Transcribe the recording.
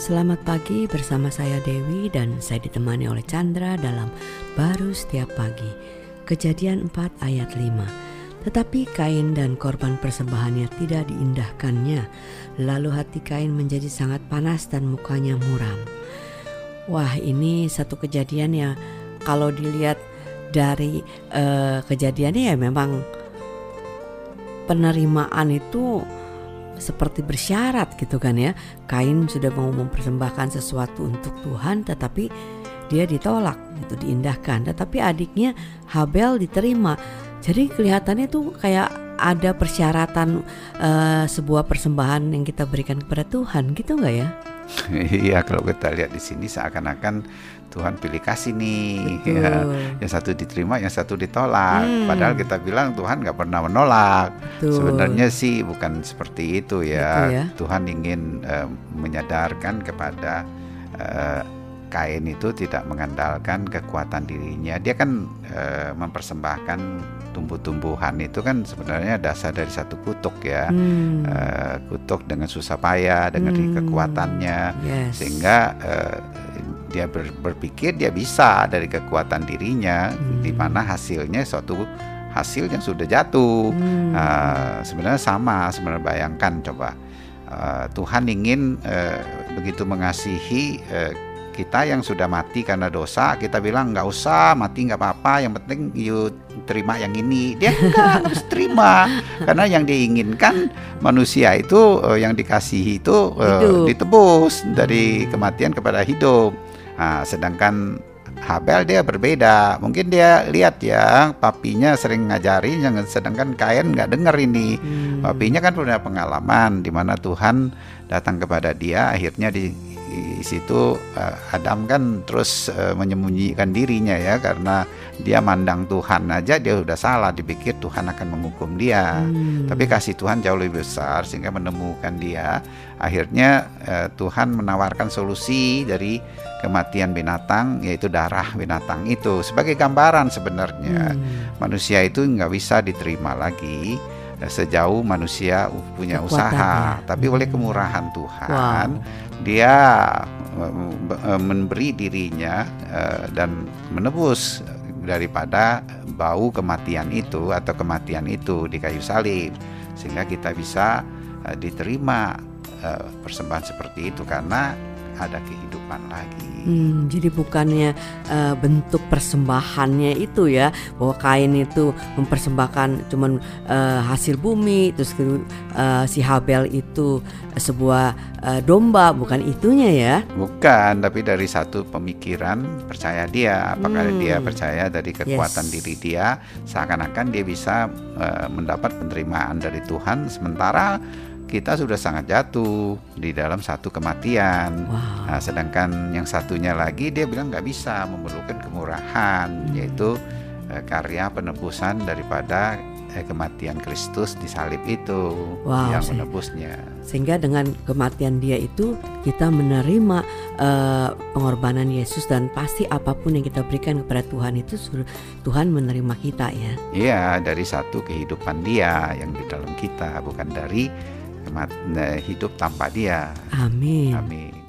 Selamat pagi bersama saya Dewi dan saya ditemani oleh Chandra dalam Baru Setiap Pagi. Kejadian 4 ayat 5. Tetapi Kain dan korban persembahannya tidak diindahkannya. Lalu hati Kain menjadi sangat panas dan mukanya muram. Wah ini satu kejadian ya kalau dilihat dari uh, kejadiannya ya memang penerimaan itu seperti bersyarat gitu kan ya. Kain sudah mau mempersembahkan sesuatu untuk Tuhan tetapi dia ditolak itu diindahkan tetapi adiknya Habel diterima. Jadi kelihatannya tuh kayak ada persyaratan uh, sebuah persembahan yang kita berikan kepada Tuhan gitu nggak ya? Iya kalau kita lihat di sini seakan-akan Tuhan pilih kasih nih ya. yang satu diterima yang satu ditolak hmm. padahal kita bilang Tuhan nggak pernah menolak Betul. sebenarnya sih bukan seperti itu ya, ya. Tuhan ingin uh, menyadarkan kepada uh, Kain itu tidak mengandalkan kekuatan dirinya dia kan uh, mempersembahkan tumbuh-tumbuhan itu kan sebenarnya dasar dari satu kutuk ya hmm. uh, kutuk dengan susah payah dengan hmm. kekuatannya yes. sehingga uh, dia ber, berpikir dia bisa dari kekuatan dirinya hmm. di mana hasilnya suatu hasil yang sudah jatuh hmm. uh, sebenarnya sama sebenarnya bayangkan coba uh, Tuhan ingin uh, begitu mengasihi uh, kita yang sudah mati karena dosa kita bilang nggak usah mati nggak apa-apa yang penting you terima yang ini dia enggak harus terima karena yang diinginkan manusia itu uh, yang dikasihi itu uh, ditebus dari kematian kepada hidup Nah, sedangkan Habel dia berbeda. Mungkin dia lihat ya, papinya sering ngajarin, yang sedangkan Kain nggak dengar ini. Hmm. Papinya kan punya pengalaman di mana Tuhan datang kepada dia, akhirnya di di situ uh, Adam kan terus uh, menyembunyikan dirinya ya karena dia mandang Tuhan aja dia sudah salah dipikir Tuhan akan menghukum dia hmm. tapi kasih Tuhan jauh lebih besar sehingga menemukan dia akhirnya uh, Tuhan menawarkan solusi dari kematian binatang yaitu darah binatang itu sebagai gambaran sebenarnya hmm. manusia itu nggak bisa diterima lagi sejauh manusia punya usaha, tapi oleh hmm. kemurahan Tuhan wow dia eh, memberi dirinya eh, dan menebus daripada bau kematian itu atau kematian itu di kayu salib sehingga kita bisa eh, diterima persembahan seperti itu karena ada kehidupan lagi. Hmm, jadi bukannya uh, bentuk persembahannya itu ya bahwa kain itu mempersembahkan cuman uh, hasil bumi terus uh, si Habel itu sebuah uh, domba bukan itunya ya? Bukan, tapi dari satu pemikiran percaya dia apakah hmm. dia percaya dari kekuatan yes. diri dia seakan-akan dia bisa uh, mendapat penerimaan dari Tuhan sementara kita sudah sangat jatuh di dalam satu kematian. Wow. Nah, sedangkan yang satunya lagi dia bilang nggak bisa memerlukan kemurahan, hmm. yaitu eh, karya penebusan daripada eh, kematian Kristus di salib itu wow, yang menebusnya. Sehingga dengan kematian dia itu kita menerima uh, pengorbanan Yesus dan pasti apa pun yang kita berikan kepada Tuhan itu Tuhan menerima kita ya. Iya, dari satu kehidupan dia yang di dalam kita bukan dari hidup tanpa dia. Amin. Amin.